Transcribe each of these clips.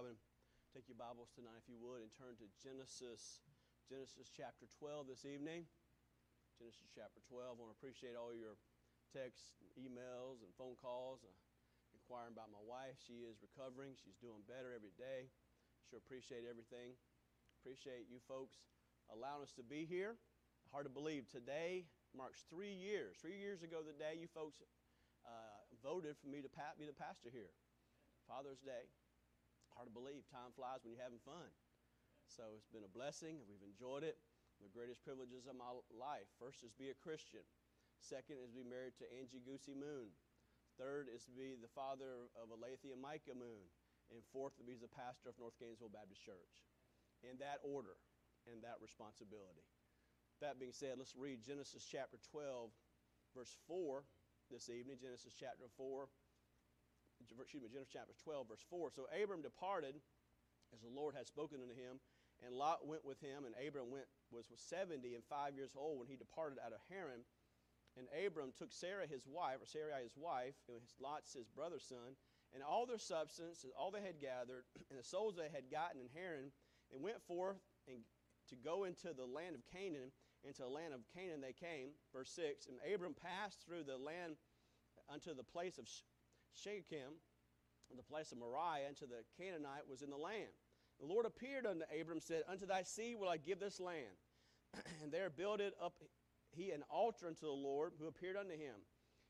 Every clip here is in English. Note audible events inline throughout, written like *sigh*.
Robin. Take your Bibles tonight, if you would, and turn to Genesis, Genesis chapter 12 this evening. Genesis chapter 12. I want to appreciate all your texts, emails, and phone calls uh, inquiring about my wife. She is recovering. She's doing better every day. Sure appreciate everything. Appreciate you folks allowing us to be here. Hard to believe today marks three years. Three years ago today, you folks uh, voted for me to be the pastor here. Father's Day. Hard to believe. Time flies when you're having fun. So it's been a blessing. We've enjoyed it. The greatest privileges of my life. First is be a Christian. Second is to be married to Angie Goosey Moon. Third is to be the father of Alethea Micah Moon. And fourth, to be the pastor of North Gainesville Baptist Church. In that order and that responsibility. That being said, let's read Genesis chapter 12, verse 4 this evening. Genesis chapter 4, excuse me, Genesis chapter 12, verse 4. So Abram departed as the Lord had spoken unto him, and Lot went with him, and Abram went was, was 70 and 5 years old when he departed out of Haran. And Abram took Sarah his wife, or Sarai his wife, and Lot's his brother's son, and all their substance, and all they had gathered, *clears throat* and the souls they had gotten in Haran, and went forth and to go into the land of Canaan, into the land of Canaan they came, verse 6. And Abram passed through the land unto the place of Shechem, the place of Moriah, unto the Canaanite was in the land. The Lord appeared unto Abram, said, Unto thy seed will I give this land. *clears throat* and there builded up he an altar unto the Lord, who appeared unto him.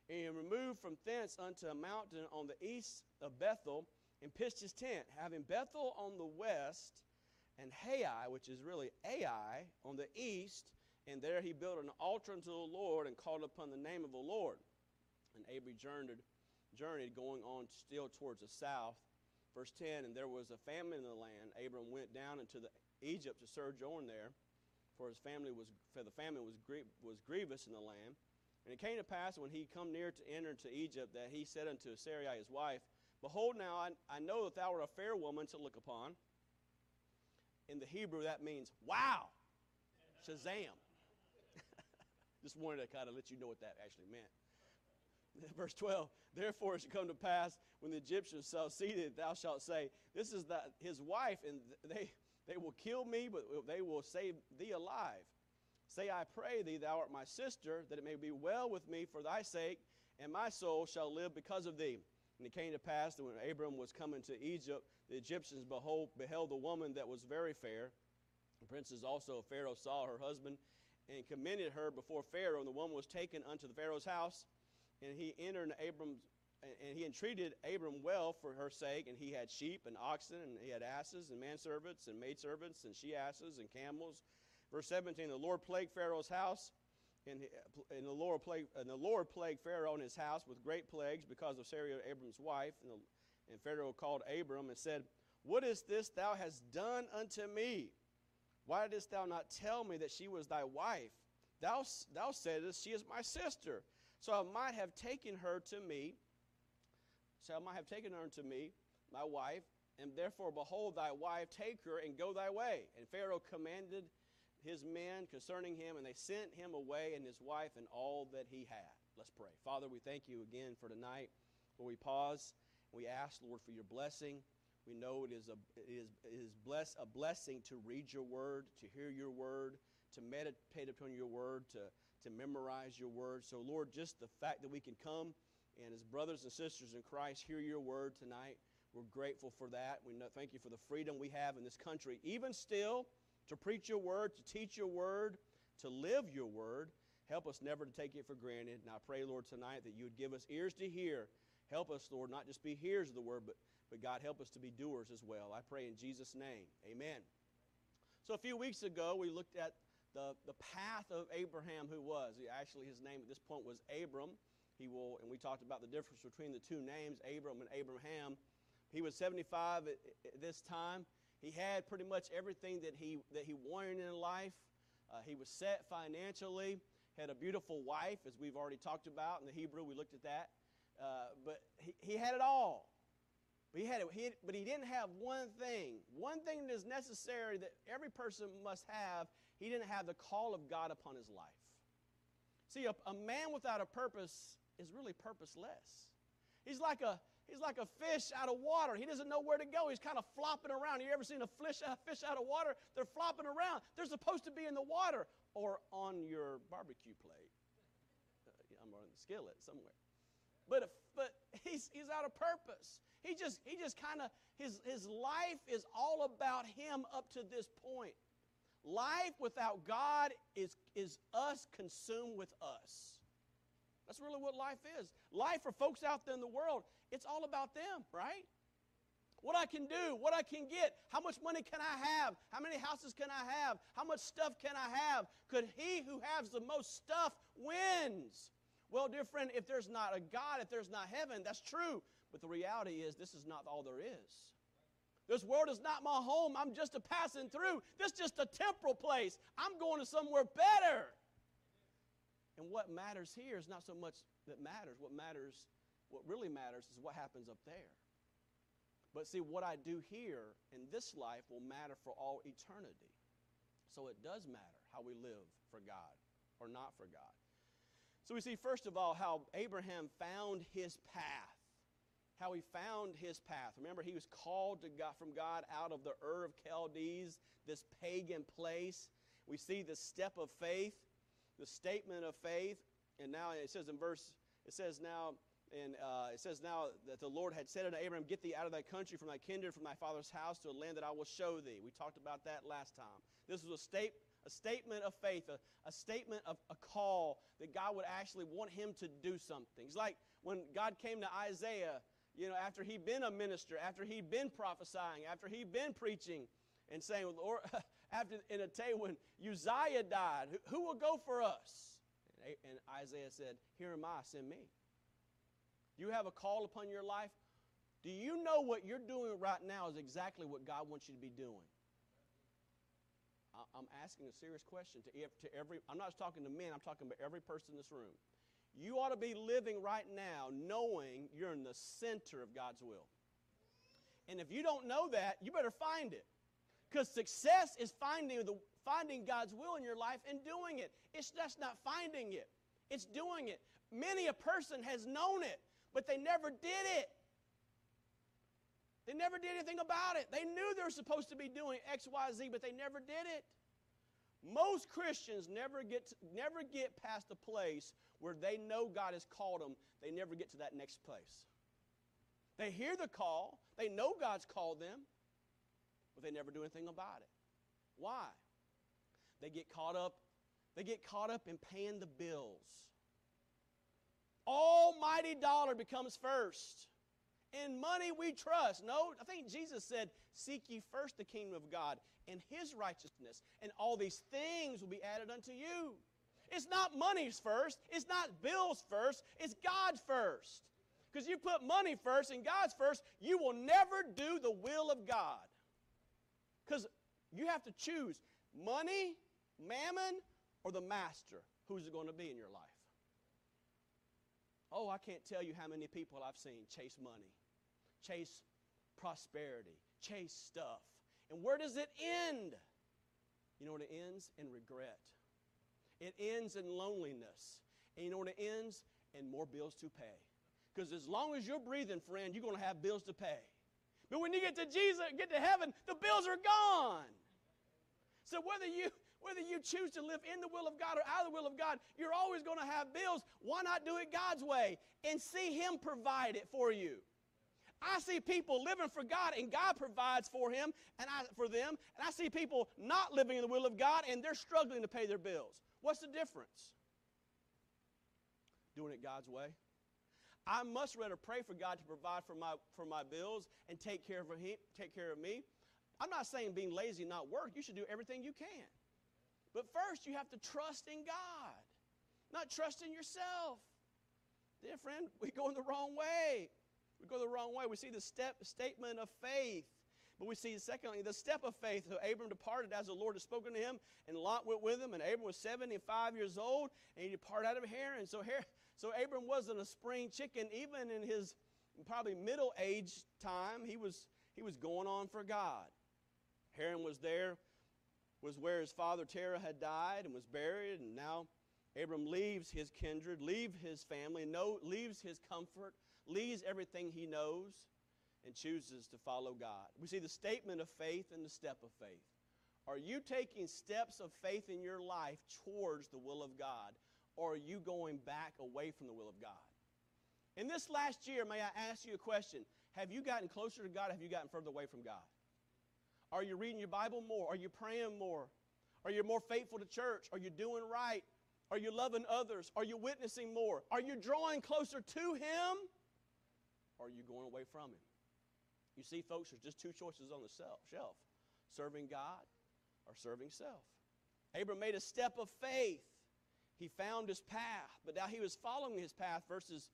And he removed from thence unto a mountain on the east of Bethel, and pitched his tent, having Bethel on the west, and Hai, which is really Ai, on the east, and there he built an altar unto the Lord and called upon the name of the Lord. And Abram journeyed, journeyed going on still towards the south. Verse 10 And there was a famine in the land. Abram went down into the Egypt to sojourn there, for his family was for the famine was was grievous in the land. And it came to pass when he come near to enter into Egypt that he said unto Sarai his wife, Behold, now I, I know that thou art a fair woman to look upon. In the Hebrew, that means wow, Shazam. *laughs* Just wanted to kind of let you know what that actually meant. *laughs* Verse 12, therefore it shall come to pass when the Egyptians shall see seated, thou shalt say, This is the, his wife, and they, they will kill me, but they will save thee alive. Say, I pray thee, thou art my sister, that it may be well with me for thy sake, and my soul shall live because of thee. And it came to pass that when Abram was coming to Egypt, the Egyptians behold, beheld a woman that was very fair. The princes also of Pharaoh saw her husband and commended her before Pharaoh. And the woman was taken unto the Pharaoh's house, and he entered Abram's and he entreated Abram well for her sake, and he had sheep and oxen, and he had asses and manservants and maidservants and she asses and camels. Verse 17: The Lord plagued Pharaoh's house, and, and the Lord plagued and the Lord plagued Pharaoh and his house with great plagues because of Sarah Abram's wife. And, the, and Pharaoh called Abram and said, What is this thou hast done unto me? Why didst thou not tell me that she was thy wife? Thou, thou saidst, She is my sister. So I might have taken her to me. So I might have taken her to me, my wife, and therefore, behold, thy wife, take her and go thy way. And Pharaoh commanded his men concerning him, and they sent him away and his wife and all that he had. Let's pray. Father, we thank you again for tonight. Where we pause, and we ask, Lord, for your blessing. We know it is a, it is, it is bless, a blessing to read your word, to hear your word, to meditate upon your word, to, to memorize your word. So, Lord, just the fact that we can come and as brothers and sisters in Christ hear your word tonight, we're grateful for that. We know, thank you for the freedom we have in this country, even still, to preach your word, to teach your word, to live your word. Help us never to take it for granted. And I pray, Lord, tonight that you would give us ears to hear. Help us, Lord, not just be hearers of the word, but but God, help us to be doers as well. I pray in Jesus' name. Amen. So, a few weeks ago, we looked at the, the path of Abraham, who was. Actually, his name at this point was Abram. He will, and we talked about the difference between the two names, Abram and Abraham. He was 75 at, at this time. He had pretty much everything that he, that he wanted in life. Uh, he was set financially, had a beautiful wife, as we've already talked about in the Hebrew. We looked at that. Uh, but he, he had it all. But he, had, he, but he didn't have one thing. One thing that is necessary that every person must have. He didn't have the call of God upon his life. See, a, a man without a purpose is really purposeless. He's like a he's like a fish out of water. He doesn't know where to go. He's kind of flopping around. You ever seen a fish, a fish out of water? They're flopping around. They're supposed to be in the water or on your barbecue plate. Uh, I'm on the skillet somewhere. But, if, but he's, he's out of purpose. He just, he just kind of, his, his life is all about him up to this point. Life without God is, is us consumed with us. That's really what life is. Life for folks out there in the world, it's all about them, right? What I can do, what I can get, how much money can I have, how many houses can I have, how much stuff can I have? Could he who has the most stuff wins? Well, dear friend, if there's not a God, if there's not heaven, that's true. But the reality is, this is not all there is. This world is not my home. I'm just a passing through. This is just a temporal place. I'm going to somewhere better. And what matters here is not so much that matters. What matters, what really matters is what happens up there. But see, what I do here in this life will matter for all eternity. So it does matter how we live for God or not for God. So we see, first of all, how Abraham found his path. How he found his path. Remember, he was called to God, from God out of the Ur of Chaldees, this pagan place. We see the step of faith the statement of faith. And now it says in verse, it says now, and uh, it says now that the Lord had said unto Abraham, Get thee out of thy country, from thy kindred, from thy father's house, to a land that I will show thee. We talked about that last time. This was a, state, a statement of faith, a, a statement of a call that God would actually want him to do something. It's like when God came to Isaiah, you know, after he'd been a minister, after he'd been prophesying, after he'd been preaching, and saying, Lord, *laughs* after in a day when Uzziah died, who, will go for us? And, and Isaiah said, Here am I, send me. You have a call upon your life. Do you know what you're doing right now is exactly what God wants you to be doing? I'm asking a serious question to, to every, I'm not talking to men, I'm talking about every person in this room. You ought to be living right now knowing you're in the center of God's will. And if you don't know that, you better find it. Because success is finding, the, finding God's will in your life and doing it. It's just not finding it, it's doing it. Many a person has known it, but they never did it. They never did anything about it. They knew they were supposed to be doing X, Y, Z, but they never did it. Most Christians never get, to, never get past the place where they know God has called them. They never get to that next place. They hear the call, they know God's called them, but they never do anything about it. Why? They get caught up, they get caught up in paying the bills. Almighty dollar becomes first. In money we trust. No, I think Jesus said, Seek ye first the kingdom of God and his righteousness, and all these things will be added unto you. It's not money's first, it's not bills first, it's God first. Because you put money first and God's first, you will never do the will of God. Because you have to choose money, mammon, or the master. Who's it going to be in your life? Oh, I can't tell you how many people I've seen chase money, chase prosperity, chase stuff. And where does it end? You know what it ends? In regret. It ends in loneliness. And you know what it ends? In more bills to pay. Because as long as you're breathing, friend, you're going to have bills to pay. But when you get to Jesus, get to heaven, the bills are gone. So whether you whether you choose to live in the will of God or out of the will of God, you're always going to have bills. Why not do it God's way and see Him provide it for you? I see people living for God and God provides for him and I, for them, and I see people not living in the will of God and they're struggling to pay their bills. What's the difference? Doing it God's way I must rather pray for God to provide for my, for my bills and take care, of him, take care of me. I'm not saying being lazy and not work. You should do everything you can. But first, you have to trust in God, not trust in yourself. Dear friend, we go in the wrong way. We go the wrong way. We see the step statement of faith. But we see, secondly, the step of faith. So Abram departed as the Lord had spoken to him, and Lot went with him. And Abram was 75 years old, and he departed out of Haran. So here, so Abram wasn't a spring chicken. Even in his probably middle age time, he was, he was going on for God. Haran was there, was where his father Terah had died and was buried, and now Abram leaves his kindred, leaves his family, no, leaves his comfort, leaves everything he knows and chooses to follow God. We see the statement of faith and the step of faith. Are you taking steps of faith in your life towards the will of God, or are you going back away from the will of God? In this last year, may I ask you a question? Have you gotten closer to God? Have you gotten further away from God? Are you reading your Bible more? Are you praying more? Are you more faithful to church? Are you doing right? Are you loving others? Are you witnessing more? Are you drawing closer to Him? Or are you going away from Him? You see, folks, there's just two choices on the shelf serving God or serving self. Abram made a step of faith. He found his path, but now he was following his path versus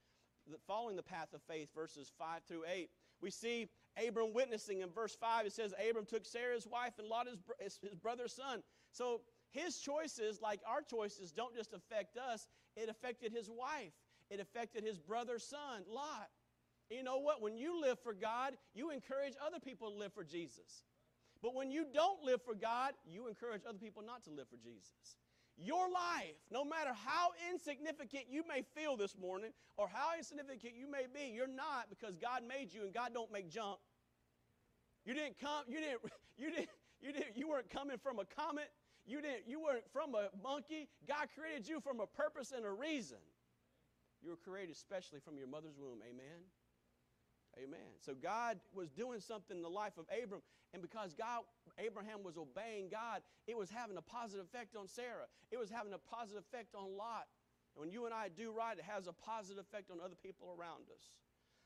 following the path of faith, verses 5 through 8. We see Abram witnessing in verse 5. It says, Abram took Sarah's wife and Lot, his, his brother's son. So his choices, like our choices, don't just affect us, it affected his wife, it affected his brother's son, Lot. You know what? When you live for God, you encourage other people to live for Jesus. But when you don't live for God, you encourage other people not to live for Jesus. Your life, no matter how insignificant you may feel this morning or how insignificant you may be, you're not because God made you and God don't make junk. You didn't come, you didn't, *laughs* you didn't, you didn't, you weren't coming from a comet. You didn't, you weren't from a monkey. God created you from a purpose and a reason. You were created especially from your mother's womb. Amen. Amen. So God was doing something in the life of Abram, and because God, Abraham was obeying God, it was having a positive effect on Sarah. It was having a positive effect on Lot. And when you and I do right, it has a positive effect on other people around us.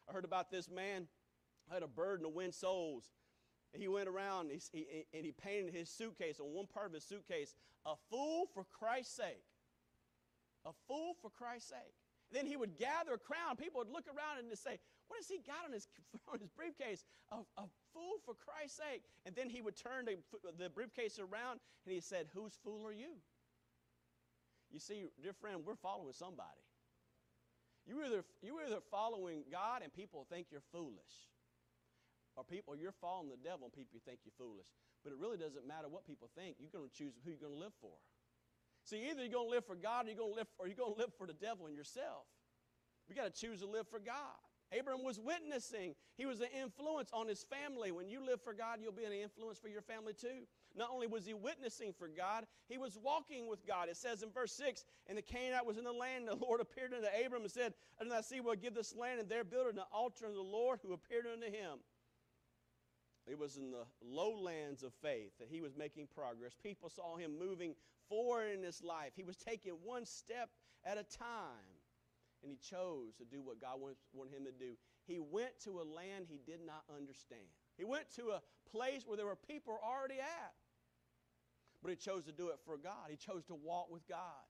I heard about this man had a burden to win souls. He went around and he, and he painted his suitcase on one part of his suitcase, a fool for Christ's sake. A fool for Christ's sake. Then he would gather a crowd. People would look around and say, What has he got on his, *laughs* on his briefcase? A, fool for Christ's sake. And then he would turn the, the briefcase around and he said, Whose fool are you? You see, dear friend, we're following somebody. You either, you're either following God and people think you're foolish, or people you're following the devil and people think you're foolish. But it really doesn't matter what people think. You're going to choose who you're going to live for. See, either you're going to live for God or you're going to live, or you're going to live for the devil and yourself. We got to choose to live for God. Abram was witnessing. He was an influence on his family. When you live for God, you'll be an influence for your family too. Not only was he witnessing for God, he was walking with God. It says in verse 6 And the Canaanite was in the land, and the Lord *laughs* appeared unto Abram and said, And I see, will give this land, and there build an altar unto the Lord who appeared unto him. It was in the lowlands of faith that he was making progress. People saw him moving forward in his life. He was taking one step at a time. And he chose to do what God wanted him to do. He went to a land he did not understand. He went to a place where there were people already at. But he chose to do it for God. He chose to walk with God.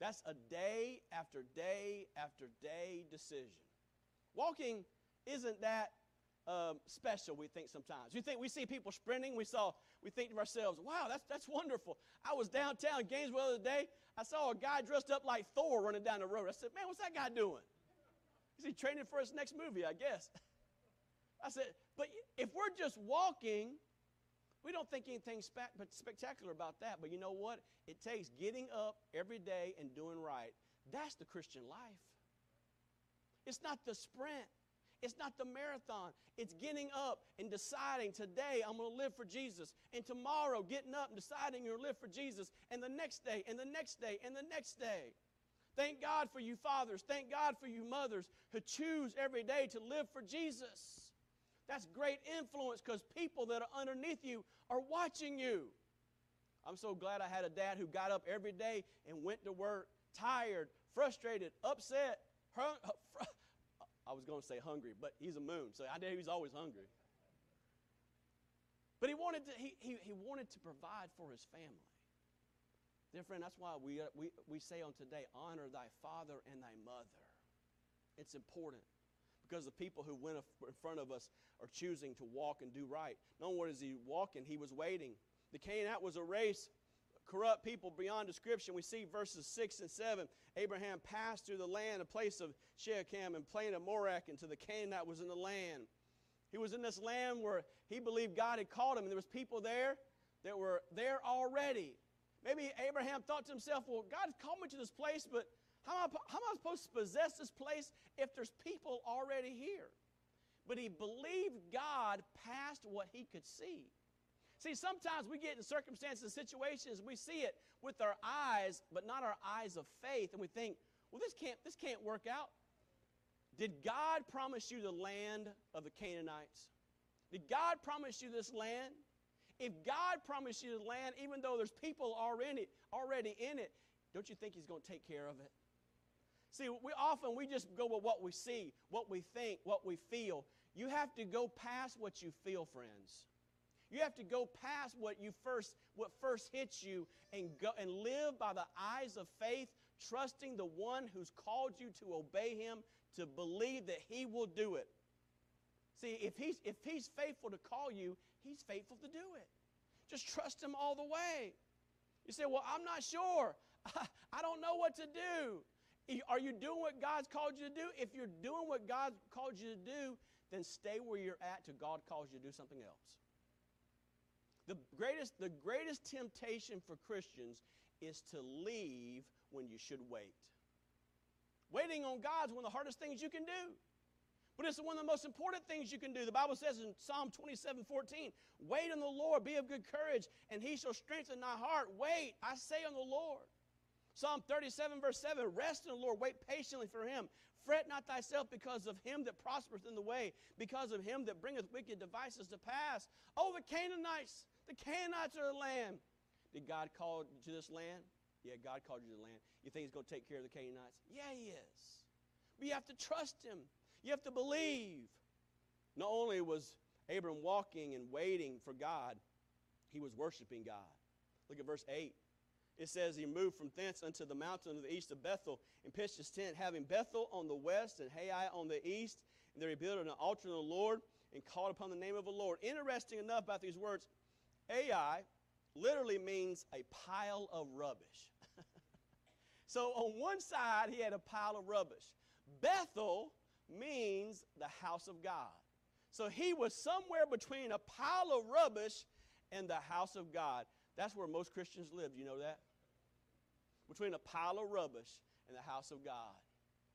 That's a day after day after day decision. Walking isn't that um, special, we think sometimes. We think we see people sprinting, we saw, we think to ourselves, wow, that's, that's wonderful. I was downtown Gainesville the other day. I saw a guy dressed up like Thor running down the road. I said, man, what's that guy doing? Is he training for his next movie, I guess? *laughs* I said, but if we're just walking, we don't think anything spe- spectacular about that. But you know what? It takes getting up every day and doing right. That's the Christian life. It's not the sprint. It's not the marathon. It's getting up and deciding today I'm going to live for Jesus. And tomorrow getting up and deciding you're going to live for Jesus. And the next day, and the next day, and the next day. Thank God for you fathers. Thank God for you mothers who choose every day to live for Jesus. That's great influence because people that are underneath you are watching you. I'm so glad I had a dad who got up every day and went to work tired, frustrated, upset, *laughs* I was going to say hungry, but he's a moon, so I knew he was always hungry. But he wanted to, he, he, he wanted to provide for his family. Dear friend, that's why we, we, we say on today, honor thy father and thy mother. It's important because the people who went in front of us are choosing to walk and do right. No only was he walking, he was waiting. The Canaanite was a race corrupt people beyond description. We see verses 6 and 7. Abraham passed through the land, a place of Shechem and plain of Moreh, and to the Canaanite was in the land. He was in this land where he believed God had called him, and there was people there that were there already. Maybe Abraham thought to himself, well, God called me to this place, but How am, I, how am I supposed to possess this place if there's people already here? But he believed God past what he could see. See, sometimes we get in circumstances and situations, we see it with our eyes, but not our eyes of faith, and we think, well, this can't, this can't work out. Did God promise you the land of the Canaanites? Did God promise you this land? If God promised you the land, even though there's people already, already in it, don't you think He's going to take care of it? See, we often we just go with what we see, what we think, what we feel. You have to go past what you feel, friends. You have to go past what you first what first hits you and go and live by the eyes of faith, trusting the one who's called you to obey him, to believe that he will do it. See, if he's if he's faithful to call you, he's faithful to do it. Just trust him all the way. You say, "Well, I'm not sure. *laughs* I don't know what to do." Are you doing what God's called you to do? If you're doing what God called you to do, then stay where you're at till God calls you to do something else. The greatest, the greatest temptation for Christians is to leave when you should wait. Waiting on God's one of the hardest things you can do. But it's one of the most important things you can do. The Bible says in Psalm 27 14, Wait on the Lord, be of good courage, and he shall strengthen thy heart. Wait, I say on the Lord. Psalm 37, verse 7 Rest in the Lord, wait patiently for him. Fret not thyself because of him that prospereth in the way, because of him that bringeth wicked devices to pass. Oh, the Canaanites, the Canaanites are the land. Did God call you to this land? Yeah, God called you to the land. You think he's going to take care of the Canaanites? Yeah, he is. But you have to trust him. You have to believe. Not only was Abram walking and waiting for God, he was worshiping God. Look at verse 8 it says he moved from thence unto the mountain of the east of Bethel and pitched his tent, having Bethel on the west and Hai on the east. And there he built an altar to the Lord and called upon the name of the Lord. Interesting enough about these words, Ai literally means a pile of rubbish. *laughs* so on one side, he had a pile of rubbish. Bethel means the house of God. So he was somewhere between a pile of rubbish and the house of God. That's where most Christians live. You know that? between a pile of rubbish and the house of God.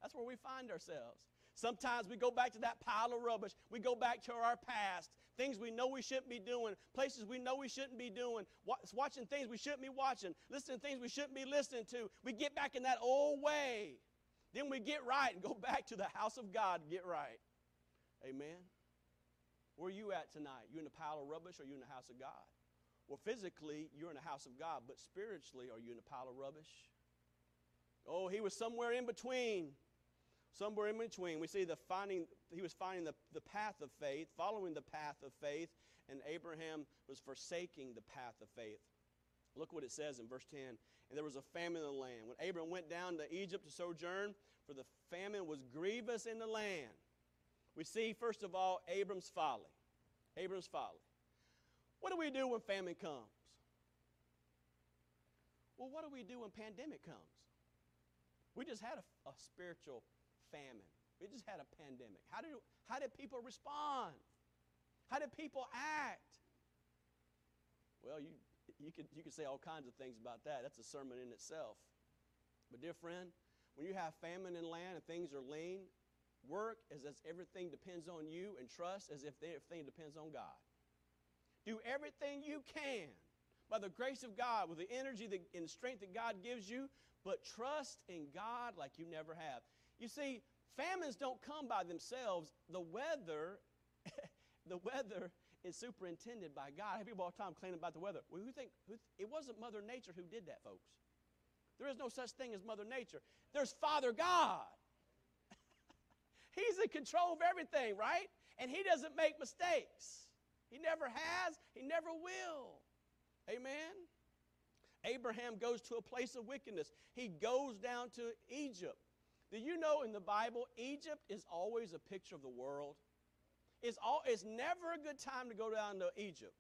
That's where we find ourselves. Sometimes we go back to that pile of rubbish. We go back to our past, things we know we shouldn't be doing, places we know we shouldn't be doing, watching things we shouldn't be watching, listening to things we shouldn't be listening to. We get back in that old way. Then we get right and go *laughs* back to the house of God and get right. Amen. Where are you at tonight? You in a pile of rubbish or you in the house of God? Well, physically, you're in the house of God, but spiritually, are you in a pile of rubbish? Oh, he was somewhere in between. Somewhere in between. We see the finding, he was finding the, the path of faith, following the path of faith, and Abraham was forsaking the path of faith. Look what it says in verse 10. And there was a famine in the land. When Abraham went down to Egypt to sojourn, for the famine was grievous in the land. We see, first of all, Abram's folly. Abram's folly. What do we do when famine comes? Well, what do we do when pandemic comes? We just had a, a spiritual famine. We just had a pandemic. How did, how did people respond? How did people act? Well, you, you, could, you could say all kinds of things about that. That's a sermon in itself. But, dear friend, when you have famine in land and things are lean, work as if everything depends on you and trust as if everything depends on God. Do everything you can by the grace of God with the energy that, and strength that God gives you, but trust in God like you never have. You see, famines don't come by themselves. The weather, *laughs* the weather is superintended by God. I have people all the time complaining about the weather. Well, who think who, it wasn't Mother Nature who did that, folks? There is no such thing as Mother Nature. There's Father God. *laughs* He's in control of everything, right? And He doesn't make mistakes. He never has, he never will. Amen. Abraham goes to a place of wickedness. He goes down to Egypt. Do you know in the Bible, Egypt is always a picture of the world? It's, all, it's never a good time to go down to Egypt.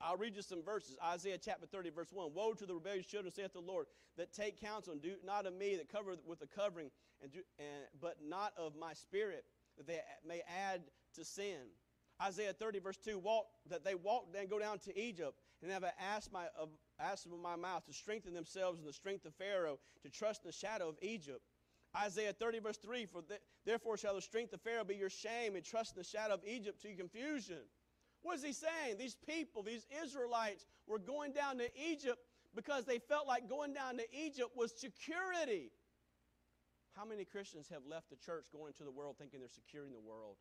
I'll read you some verses. Isaiah chapter 30, verse 1. Woe to the rebellious children, saith the Lord, that take counsel, and do not of me, that cover with a covering, and do, and, but not of my spirit, that they may add to sin. Isaiah 30, verse 2, walk, that they walk and go down to Egypt and have asked my, uh, asked of my mouth to strengthen themselves in the strength of Pharaoh, to trust in the shadow of Egypt. Isaiah 30, verse 3 For th- therefore shall the strength of Pharaoh be your shame, and trust in the shadow of Egypt to your confusion. What is he saying? These people, these Israelites, were going down to Egypt because they felt like going down to Egypt was security. How many Christians have left the church going into the world thinking they're securing the world?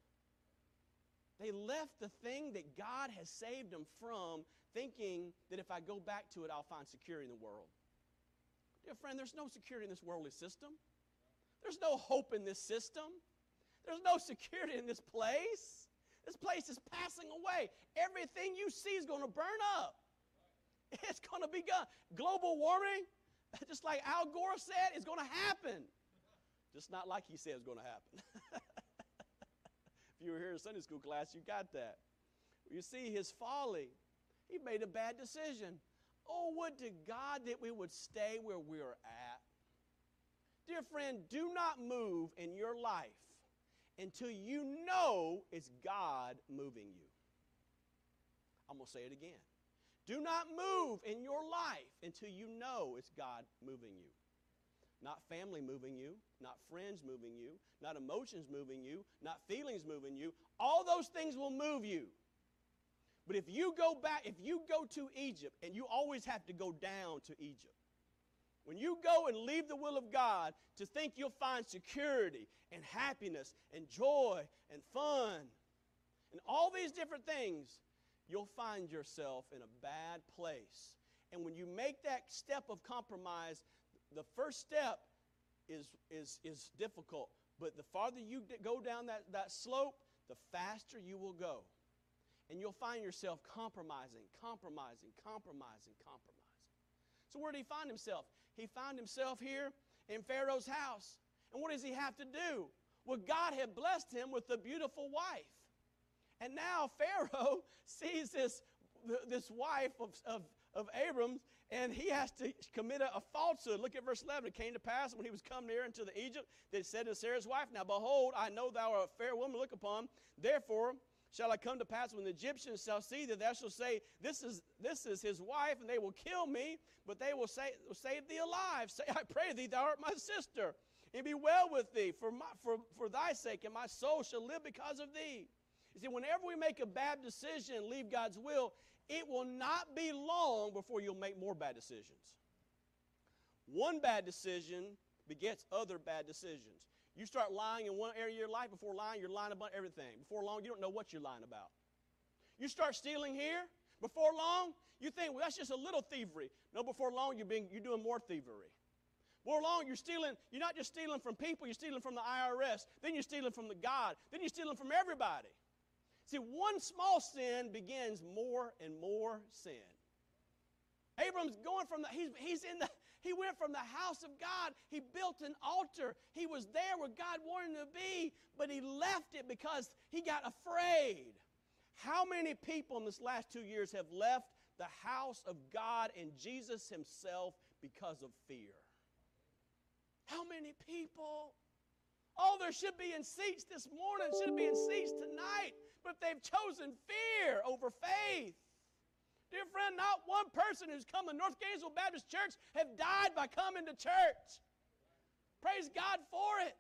They left the thing that God has saved them from, thinking that if I go back to it, I'll find security in the world. Dear friend, there's no security in this worldly system. There's no hope in this system. There's no security in this place. This place is passing away. Everything you see is going to burn up. *laughs* It's going to be gone. Global warming, *laughs* just like Al Gore said, is going to happen. Just not like he said it's going to happen. *laughs* if you were here in Sunday school class, you got that. You see his folly. He made a bad decision. Oh, would to God that we would stay where we're at. Dear friend, do not move in your life until you know it's God moving you. I'm going to say it again. Do not move in your life until you know it's God moving you. Not family moving you, not friends moving you, not emotions moving you, not feelings moving you. All those things will move you. But if you go back, if you go to Egypt, and you always have to go down to Egypt, when you go and leave the will of God to think you'll find security and happiness and joy and fun and all these different things, you'll find yourself in a bad place. And when you make that step of compromise, the first step is, is, is difficult. But the farther you go down that, that slope, the faster you will go. And you'll find yourself compromising, compromising, compromising, compromising. So, where did he find himself? He found himself here in Pharaoh's house. And what does he have to do? Well, God had blessed him with a beautiful wife. And now *laughs* Pharaoh sees this, this wife of, of, of Abram's, and he has to commit a, a, falsehood. Look at verse 11. It came to pass when he was come near unto the Egypt that said to Sarah's wife, Now behold, I know thou art a fair woman look upon. Therefore shall I come to pass when the Egyptians shall see that thou shalt say, This is, this is his wife, and they will kill me, but they will, say, save thee alive. Say, I pray thee, thou art my sister, and be well with thee for, my, for, for thy sake, and my soul shall live because of thee. You see, whenever we make a bad decision and leave God's will, it will not be long before you'll make more bad decisions. One bad decision begets other bad decisions. You start lying in one area of your life, before lying, you're lying about everything. Before long, you don't know what you're lying about. You start stealing here, before long, you think, well, that's just a little thievery. No, before long, you're, being, you're doing more thievery. Before long, you're stealing, you're not just stealing from people, you're stealing from the IRS. Then you're stealing from the God. Then you're stealing from everybody. See, one small sin begins more and more sin. Abram's going from the, he's, he's in the, he went from the house of God. He built an altar. He was there where God wanted him to be, but he left it because he got afraid. How many people in this last two years have left the house of God and Jesus himself because of fear? How many people? Oh, there should be in seats this morning, should be in seats tonight, but they've chosen fear over faith. Dear friend, not one person who's come to North Gainesville Baptist Church have died by coming to church. Praise God for it.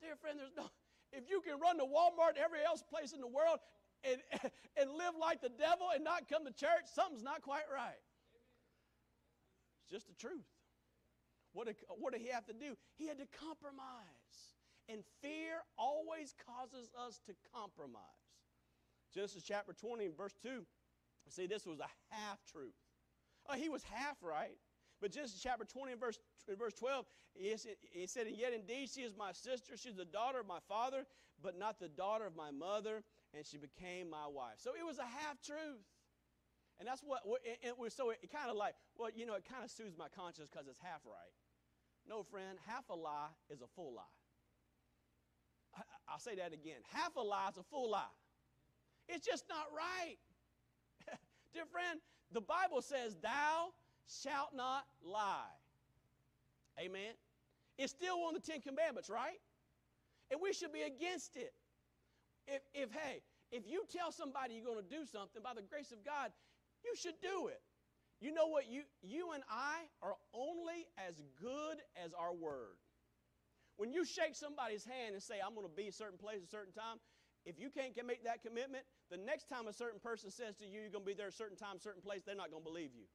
Dear friend, there's no, if you can run to Walmart, every else place in the world, and, *laughs* and live like the devil and not come to church, something's not quite right. It's just the truth. What did, what did he have to do? He had to compromise. And fear always causes us to compromise. Genesis chapter 20 and verse 2 See, this was a half truth. Oh, uh, he was half right. But just chapter 20 and verse, verse 12, he said, And yet indeed she is my sister. She's the daughter of my father, but not the daughter of my mother, and she became my wife. So it was a half truth. And that's what, it, was so it, kind of like, well, you know, it kind of soothes my conscience because it's half right. No, friend, half a lie is a full lie. I'll say that again. Half a lie is a full lie. It's just not right. *laughs* Dear friend, the Bible says, Thou shalt not lie. Amen. It's still one of the Ten Commandments, right? And we should be against it. If, if hey, if you tell somebody you're going to do something by the grace of God, you should do it. You know what? You, you and I are only as good as our word. When you shake somebody's hand and say, I'm going to be a certain place at a certain time, if you can't make that commitment, the next time a certain person says to you, you're going to be there a certain time, certain place, they're not going to believe you.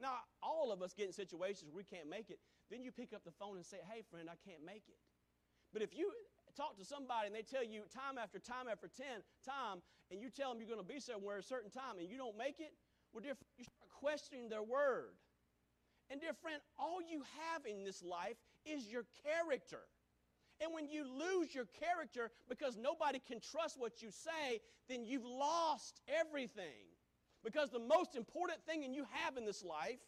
Now, all of us get in situations where we can't make it. Then you pick up the phone and say, hey, friend, I can't make it. But if you talk to somebody and they tell you time after time after 10 time, and you tell them you're going to be somewhere a certain time and you don't make it, well, dear friend, you start questioning their word. And dear friend, all you have in this life is your character. And when you lose your character because nobody can trust what you say, then you've lost everything. Because the most important thing you have in this life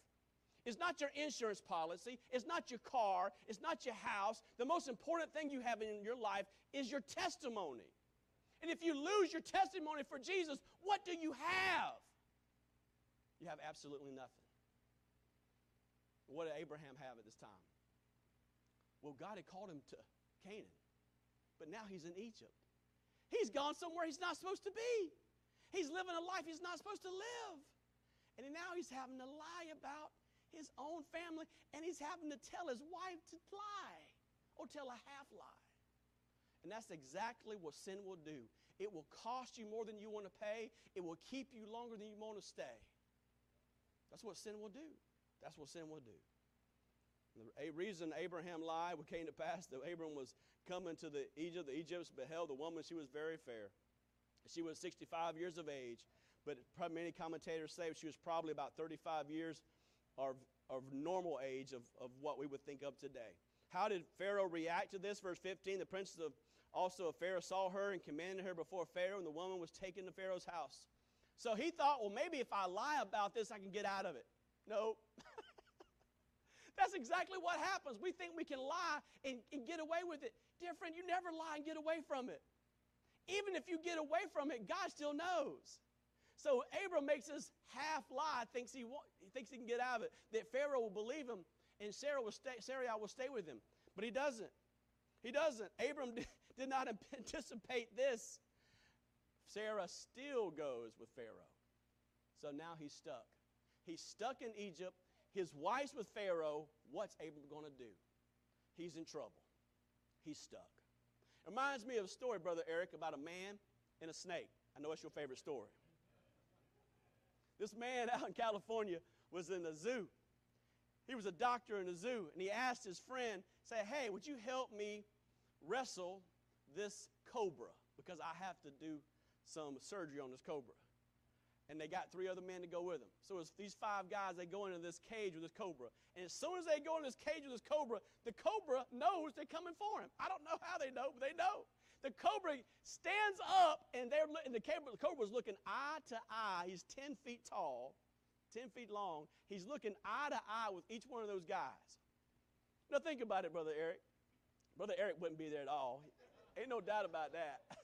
is not your insurance policy, it's not your car, it's not your house. The most important thing you have in your life is your testimony. And if you lose your testimony for Jesus, what do you have? You have absolutely nothing. What did Abraham have at this time? Well, God had called him to Canaan, but now he's in Egypt. He's gone somewhere he's not supposed to be. He's living a life he's not supposed to live. And now he's having to lie about his own family, and he's having to tell his wife to lie or tell a half lie. And that's exactly what sin will do. It will cost you more than you want to pay, it will keep you longer than you want to stay. That's what sin will do. That's what sin will do. The reason Abraham lied, what came to pass, that Abram was coming to the Egypt, the Egyptians beheld the woman, she was very fair. She was 65 years of age, but many commentators say she was probably about 35 years of, of normal age of, of what we would think of today. How did Pharaoh react to this? Verse 15 The prince of also of Pharaoh saw her and commanded her before Pharaoh, and the woman was taken to Pharaoh's house. So he thought, well, maybe if I lie about this, I can get out of it. No. *laughs* That's exactly what happens. We think we can lie and, and get away with it. Dear friend, you never lie and get away from it. Even if you get away from it, God still knows. So Abram makes this half lie, thinks he, he thinks he can get out of it, that Pharaoh will believe him and Sarah will stay, Sarah will stay with him. But he doesn't. He doesn't. Abram *laughs* did, did not *laughs* anticipate this. Sarah still goes with Pharaoh. So now he's stuck. He's stuck in Egypt. His wife's with Pharaoh. What's Abram going to do? He's in trouble. He's stuck. It reminds me of a story, Brother Eric, about a man and a snake. I know it's your favorite story. This man *laughs* out in California was in a zoo. He was a doctor in a zoo, and he asked his friend, say, hey, would you help me wrestle this cobra? Because I have to do some surgery on this cobra. And they got three other men to go with them. So it's these five guys, they go into this cage with this cobra. And as soon as they go in this cage with this cobra, the cobra knows they're coming for him. I don't know how they know, but they know. The cobra stands up, and they're and the cobra, the cobra's looking eye to eye. He's 10 feet tall, 10 feet long. He's looking eye to eye with each one of those guys. Now think about it, Brother Eric. Brother Eric wouldn't be there at all. Ain't no doubt about that. *laughs*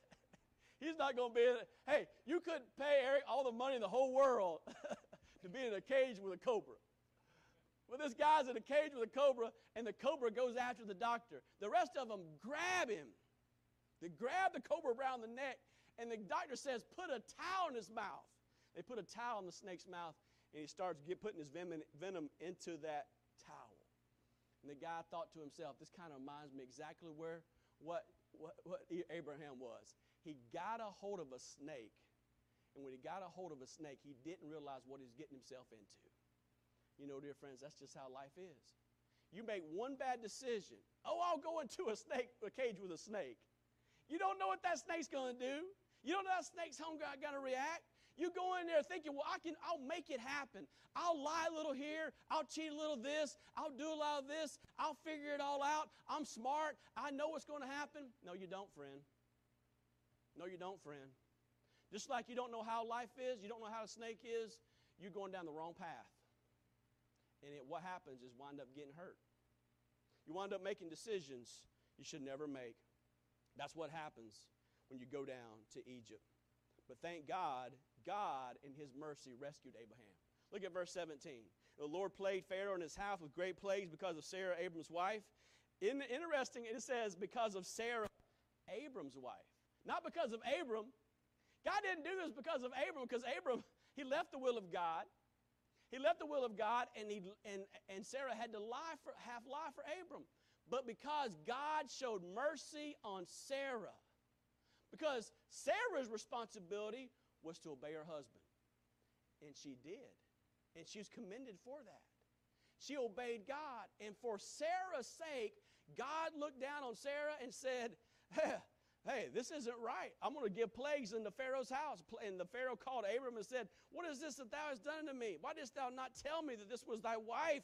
He's not going to be, in it. hey, you couldn't pay Eric all the money in the whole world *laughs* to be in a cage with a cobra. Well, this guy's in a cage with a cobra, and the cobra goes after the doctor. The rest of them grab him. They grab the cobra around the neck, and the doctor says, put a towel in his mouth. They put a towel in the snake's mouth, and he starts get, putting his venom, venom into that towel. And the guy thought to himself, this kind of reminds me exactly where what, what, what Abraham was. He got a hold of a snake. And when he got a hold of a snake, he didn't realize what he was getting himself into. You know, dear friends, that's just how life is. You make one bad decision. Oh, I'll go into a snake, a cage with a snake. You don't know what that snake's going to do. You don't know how snake's home going to react. You go in there thinking, well, I can, I'll make it happen. I'll lie a little here. I'll cheat a little this. I'll do a lot of this. I'll figure it all out. I'm smart. I know what's going to happen. No, you don't, friend. No, you don't, friend. Just like you don't know how life is, you don't know how a snake is, you're going down the wrong path. And it, what happens is wind up getting hurt. You wind up making decisions you should never make. That's what happens when you go down to Egypt. But thank God, God in his mercy rescued Abraham. Look at verse 17. The Lord plagued Pharaoh and his house with great plagues because of Sarah, Abram's wife. In, interesting, it says because of Sarah, Abram's wife. Not because of Abram. God didn't do this because of Abram, because Abram, he left the will of God. He left the will of God, and, he, and, and Sarah had to lie for, half lie for Abram. but because God showed mercy on Sarah. Because Sarah's responsibility was to obey her husband. And she did. And she was commended for that. She obeyed God. And for Sarah's sake, God looked down on Sarah and said, *laughs* hey, this isn't right. I'm going to give plagues in the Pharaoh's house. And the Pharaoh called Abram and said, What is this that thou hast done to me? Why didst thou not tell me that this was thy wife?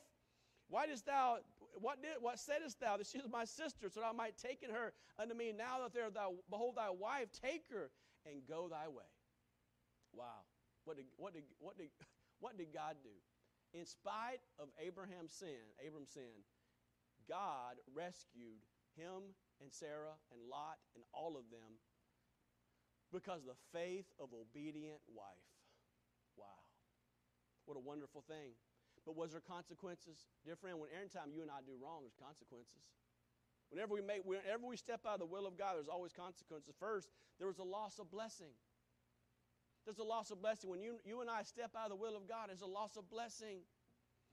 Why didst thou, what did, what saidst thou that she was my sister, so that I might take her unto me? Now that there thou, behold thy wife, take her and go thy way. Wow. What did, what did, what did, *laughs* what did God do? In spite of Abraham's sin, Abram's sin, God rescued him and Sarah and Lot and all of them because the faith of obedient wife. Wow. What a wonderful thing. But was there consequences? Dear friend, when every time you and I do wrong, there's consequences. Whenever we make whenever we step out of the will of God, there's always consequences. First, there was a loss of blessing. There's a loss of blessing. When you, you and I step out of the will of God, there's a loss of blessing.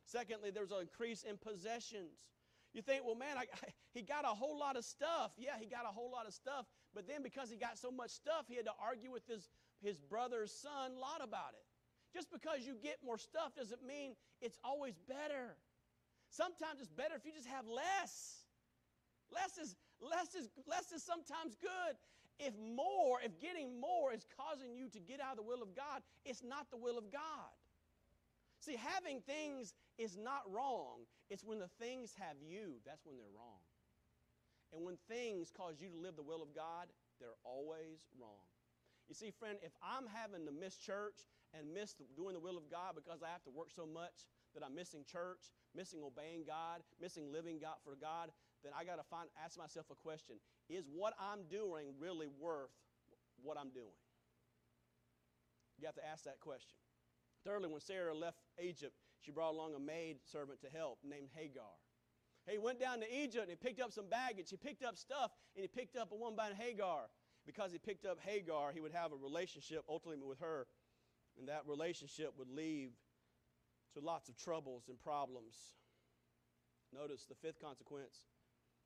Secondly, there's an increase in possessions. You think, well, man, I, I, *laughs* he got a whole lot of stuff. Yeah, he got a whole lot of stuff. But then because he got so much stuff, he had to argue with his, his brother's son, a Lot, about it. Just because you get more stuff doesn't mean it's always better. Sometimes it's better if you just have less. Less is, less is, less is sometimes good. If more, if getting more is causing you to get out of the will of God, it's not the will of God. See, having things is not wrong. It's when the things have you, that's when they're wrong. And when things cause you to live the will of God, they're always wrong. You see, friend, if I'm having to miss church and miss doing the will of God because I have to work so much that I'm missing church, missing obeying God, missing living God for God, then I got to find ask myself a question: Is what I'm doing really worth what I'm doing? You have to ask that question. Thirdly, when Sarah left Egypt, she brought along a maid servant to help named Hagar. He went down to Egypt and he picked up some baggage. He picked up stuff and he picked up a woman by Hagar. Because he picked up Hagar, he would have a relationship ultimately with her, and that relationship would lead to lots of troubles and problems. Notice the fifth consequence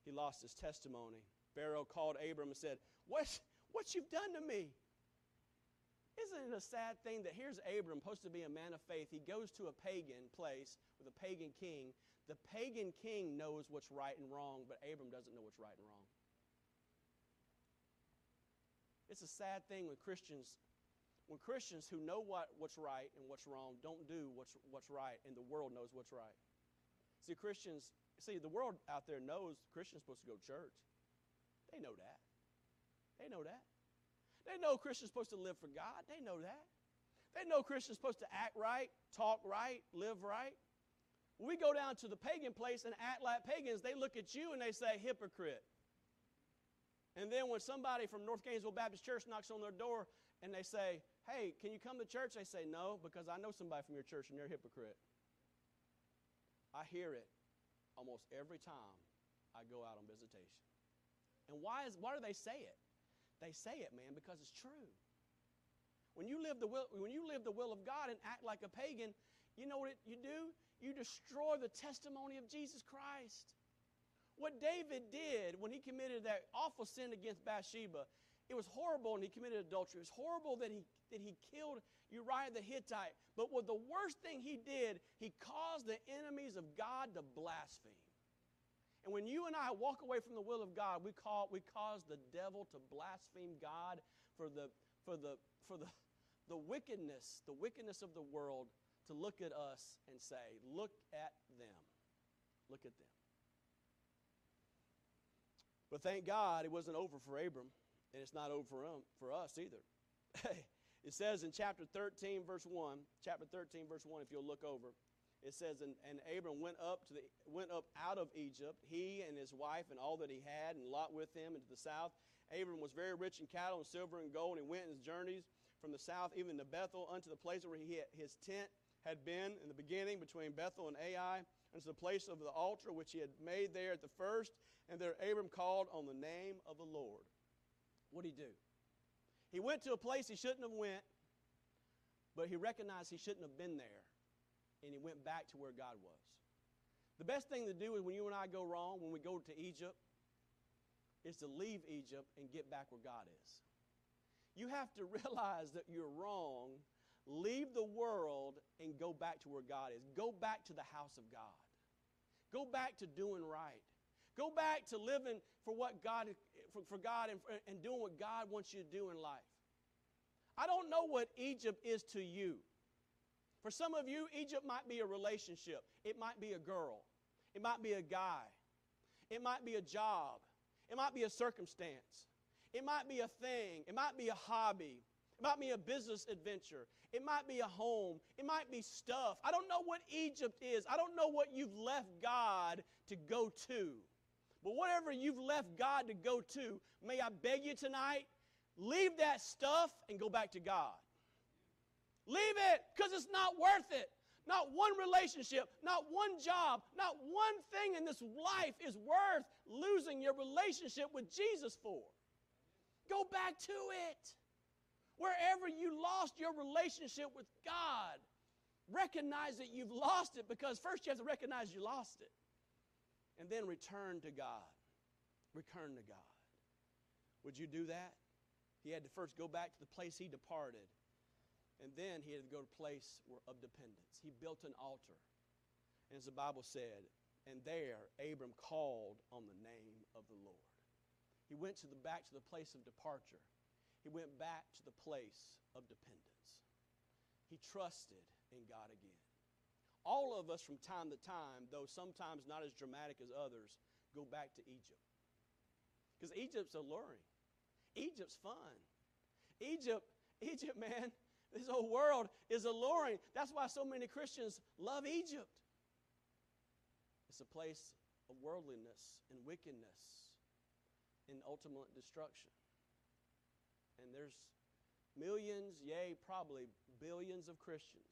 he lost his testimony. Pharaoh called Abram and said, What, what you've done to me? Isn't it a sad thing that here's Abram, supposed to be a man of faith? He goes to a pagan place with a pagan king. The pagan king knows what's right and wrong, but Abram doesn't know what's right and wrong. It's a sad thing when Christians, when Christians who know what, what's right and what's wrong don't do what's, what's right, and the world knows what's right. See, Christians, see, the world out there knows Christians supposed to go to church. They know that. They know that. They know Christians supposed to live for God. They know that. They know Christians supposed to act right, talk right, live right. When we go down to the pagan place and act like pagans, they look at you and they say, hypocrite. And then when somebody from North Gainesville Baptist Church knocks on their door and they say, hey, can you come to church? They say, no, because I know somebody from your church and they're a hypocrite. I hear it almost every time I go out on visitation. And why, is, why do they say it? They say it, man, because it's true. When you live the will, when you live the will of God and act like a pagan, you know what you do? You destroy the testimony of Jesus Christ. What David did when he committed that awful sin against Bathsheba, it was horrible and he committed adultery. It was horrible that he, that he killed Uriah the Hittite. But what the worst thing he did, he caused the enemies of God to blaspheme. And when you and I walk away from the will of God, we, call, we cause the devil to blaspheme God for the, for the, for the, the wickedness, the wickedness of the world to look at us and say, look at them. Look at them. But thank God it wasn't over for Abram, and it's not over for, him, for us either. *laughs* it says in chapter 13, verse 1, chapter 13, verse 1, if you'll look over, it says, and, and Abram went up to the went up out of Egypt, he and his wife and all that he had, and Lot with him into the south. Abram was very rich in cattle and silver and gold, and he went in his journeys from the south even to Bethel unto the place where he had, his tent had been in the beginning between Bethel and Ai, unto the place of the altar which he had made there at the first. And there Abram called on the name of the Lord. What did he do? He went to a place he shouldn't have went, but he recognized he shouldn't have been there and he went back to where God was. The best thing to do is when you and I go wrong, when we go to Egypt, is to leave Egypt and get back where God is. You have to *laughs* realize that you're wrong, leave the world, and go back to where God is. Go back to the house of God. Go back to doing right. Go back to living for what God for, for God and, and doing what God wants you to do in life. I don't know what Egypt is to you. For some of you, Egypt might be a relationship. It might be a girl. It might be a guy. It might be a job. It might be a circumstance. It might be a thing. It might be a hobby. It might be a business adventure. It might be a home. It might be stuff. I don't know what Egypt is. I don't know what you've left God to go to. But whatever you've left God to go to, may I beg you tonight, leave that stuff and go back to God. Leave it because it's not worth it. Not one relationship, not one job, not one thing in this life is worth losing your relationship with Jesus for. Go back to it. Wherever you lost your relationship with God, recognize that you've lost it because first you have to recognize you lost it. And then return to God. Return to God. Would you do that? He had to first go back to the place he departed and then he had to go to a place of dependence. He built an altar. And as the Bible said, and there Abram called on the name of the Lord. He went to the back to the place of departure. He went back to the place of dependence. He trusted in God again. All of us from time to time, though sometimes not as dramatic as others, go back to Egypt. Because Egypt's alluring. Egypt's fun. Egypt, *laughs* Egypt, man, this whole world is alluring. That's why so many Christians love Egypt. It's a place of worldliness and wickedness and ultimate destruction. And there's millions, yea, probably billions of Christians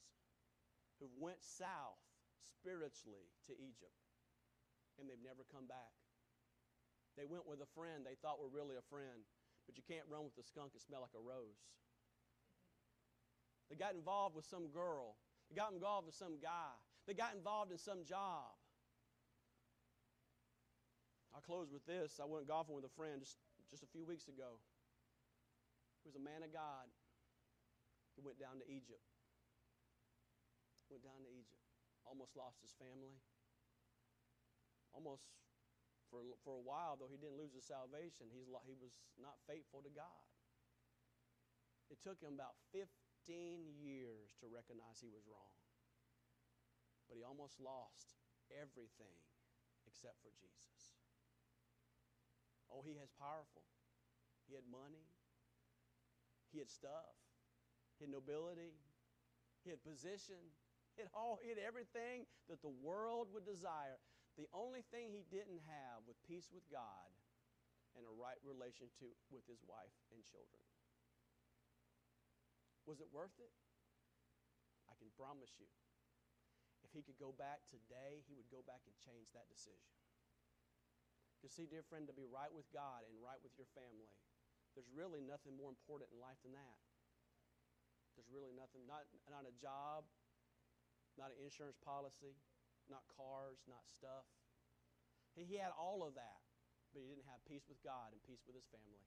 who went south spiritually to Egypt and they've never come back. They went with a friend they thought were really a friend, but you can't run with a skunk and smell like a rose. They got involved with some girl. They got involved with some guy. They got involved in some job. I'll close with this. I went golfing with a friend just, just a few weeks ago. He was a man of God. He went down to Egypt. Went down to Egypt. Almost lost his family. Almost for, for a while, though he didn't lose his salvation, he's, he was not faithful to God. It took him about 50 15 years to recognize he was wrong. But he almost lost everything except for Jesus. Oh, he has powerful. He had money. He had stuff. He had nobility. He had position. He had, all, he had everything that the world would desire. The only thing he didn't have was peace with God and a right relationship with his wife and children. Was it worth it? I can promise you. If he could go back today, he would go back and change that decision. Because, see, dear friend, to be right with God and right with your family, there's really nothing more important in life than that. There's really nothing, not, not a job, not an insurance policy, not cars, not stuff. He, he had all of that, but he didn't have peace with God and peace with his family.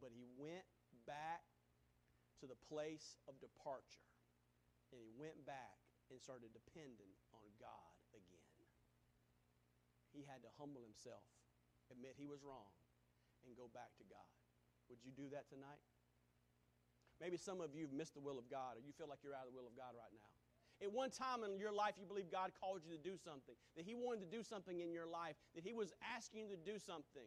But he went back to the place of departure. And he went back and started depending on God again. He had to humble himself, admit he was wrong, and go back to God. Would you do that tonight? Maybe some of you have missed the will of God, or you feel like you're out of the will of God right now. At one time in your life, you believe God called you to do something, that He wanted to do something in your life, that He was asking you to do something.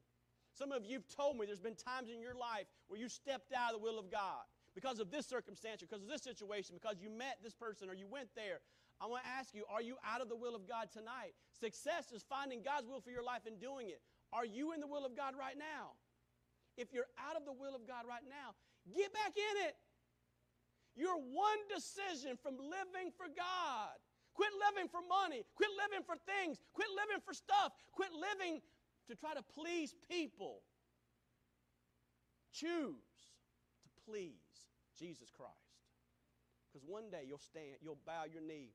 Some of you have told me there's been times in your life where you stepped out of the will of God because of this circumstance, or because of this situation, because you met this person or you went there. I want to ask you, are you out of the will of God tonight? Success is finding God's will for your life and doing it. Are you in the will of God right now? If you're out of the will of God right now, get back in it. You're one decision from living for God. Quit living for money. Quit living for things. Quit living for stuff. Quit living to try to please people. Choose to please Jesus Christ. Because one day you'll stand, you'll bow your knee,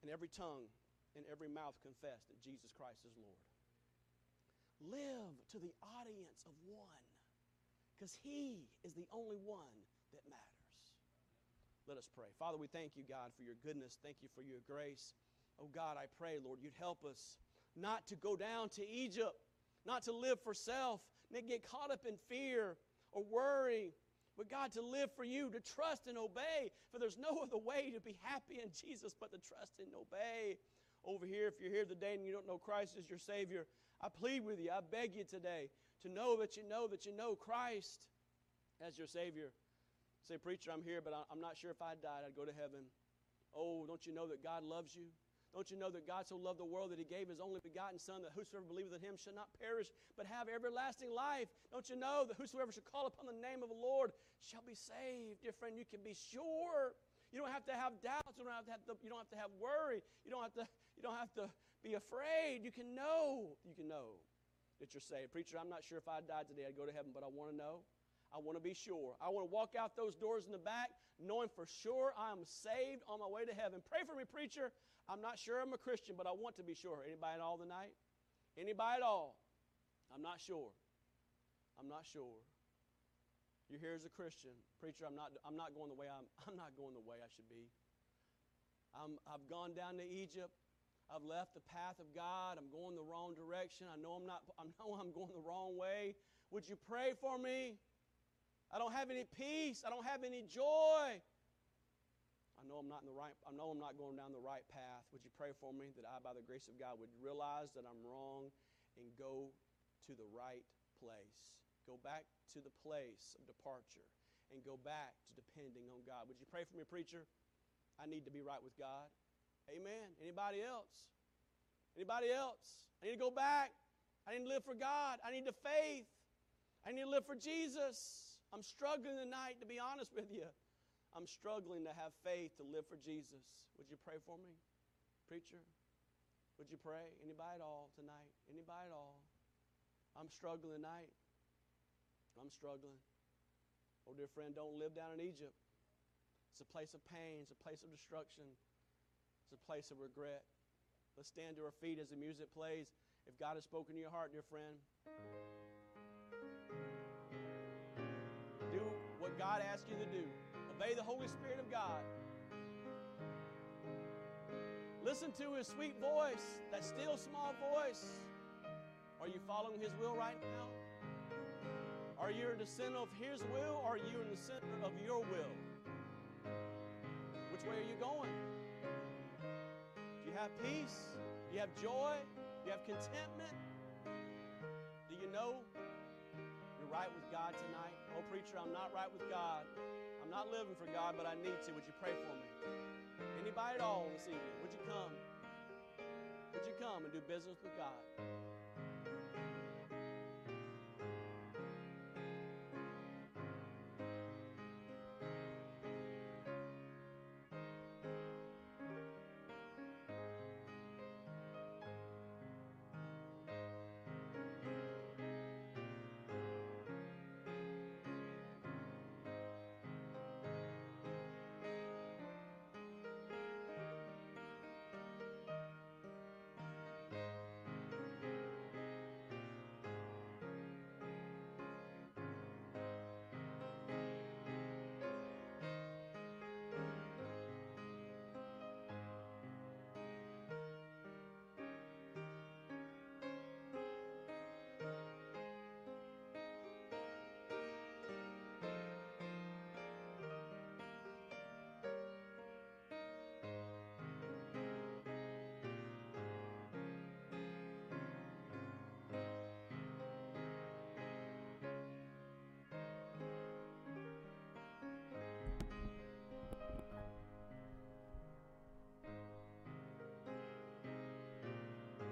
and every tongue and every mouth confess that Jesus Christ is Lord. Live to the audience of one because He is the only one that matters. Let us pray. Father, we thank you, God, for your goodness. Thank you for your grace. Oh, God, I pray, Lord, you'd help us not to go down to Egypt, not to live for self, not get caught up in fear or worry, but God, to live for you, to trust and obey. For there's no other way to be happy in Jesus but to trust and obey. Over here, if you're here today and you don't know Christ as your Savior, I plead with you, I beg you today to know that you know that you know Christ as your Savior. Say, Preacher, I'm here, but I'm not sure if I died, I'd go to heaven. Oh, don't you know that God loves you? Don't you know that God so loved the world that he gave his only begotten Son, that whosoever believeth in him shall not perish, but have everlasting life? Don't you know that whosoever shall call upon the name of the Lord shall be saved? Dear friend, you can be sure. You don't have to have doubts. You don't have to have, to, you don't have, to have worry. You don't have to, you don't have to be afraid. You can know. You can know that you're saved. Preacher, I'm not sure if I died today, I'd go to heaven, but I want to know. I want to be sure. I want to walk out those doors in the back knowing for sure I am saved on my way to heaven. Pray for me, preacher. I'm not sure I'm a Christian, but I want to be sure. Anybody at all tonight? Anybody at all? I'm not sure. I'm not sure. You're here as a Christian. Preacher, I'm not, I'm not going the way I'm, *laughs* I'm not going the way I should be. I'm, I've gone down to Egypt. I've left the path of God. I'm going the wrong direction. I know I'm not, *laughs* I know I'm going the wrong way. Would you pray for me? I don't have any peace. I don't have any joy. I know I'm not in the right, I know I'm not going down the right path. Would you pray for me that I, by the grace of God, would realize that I'm wrong and go to the right place? Go back to the place of departure and go back to depending on God. Would you pray for me, preacher? I need to be right with God. Amen. Anybody else? Anybody else? I need to go back. I need to live for God. I need the faith. I need to live for Jesus. I'm struggling tonight, to be honest with you. I'm struggling to have faith to live for Jesus. Would you pray for me? Preacher, would you pray? Anybody at all tonight? Anybody at all? I'm struggling tonight. I'm struggling. Oh, dear friend, don't live down in Egypt. It's a place of pain, it's a place of destruction, it's a place of regret. Let's stand to our feet as the music plays. If God has spoken to your heart, dear friend, do what God asks you to do. Obey the Holy Spirit of God. Listen to His sweet voice, that still small voice. Are you following His will right now? Are you in the center of His will or are you in the center of your will? Which way are you going? Do you have peace? Do you have joy? Do you have contentment? Do you know right with God tonight? Oh, preacher, I'm not right with God. I'm not living for God, but I need to. Would you pray for me? Anybody at all this evening, would you come? Would you come and do business with God?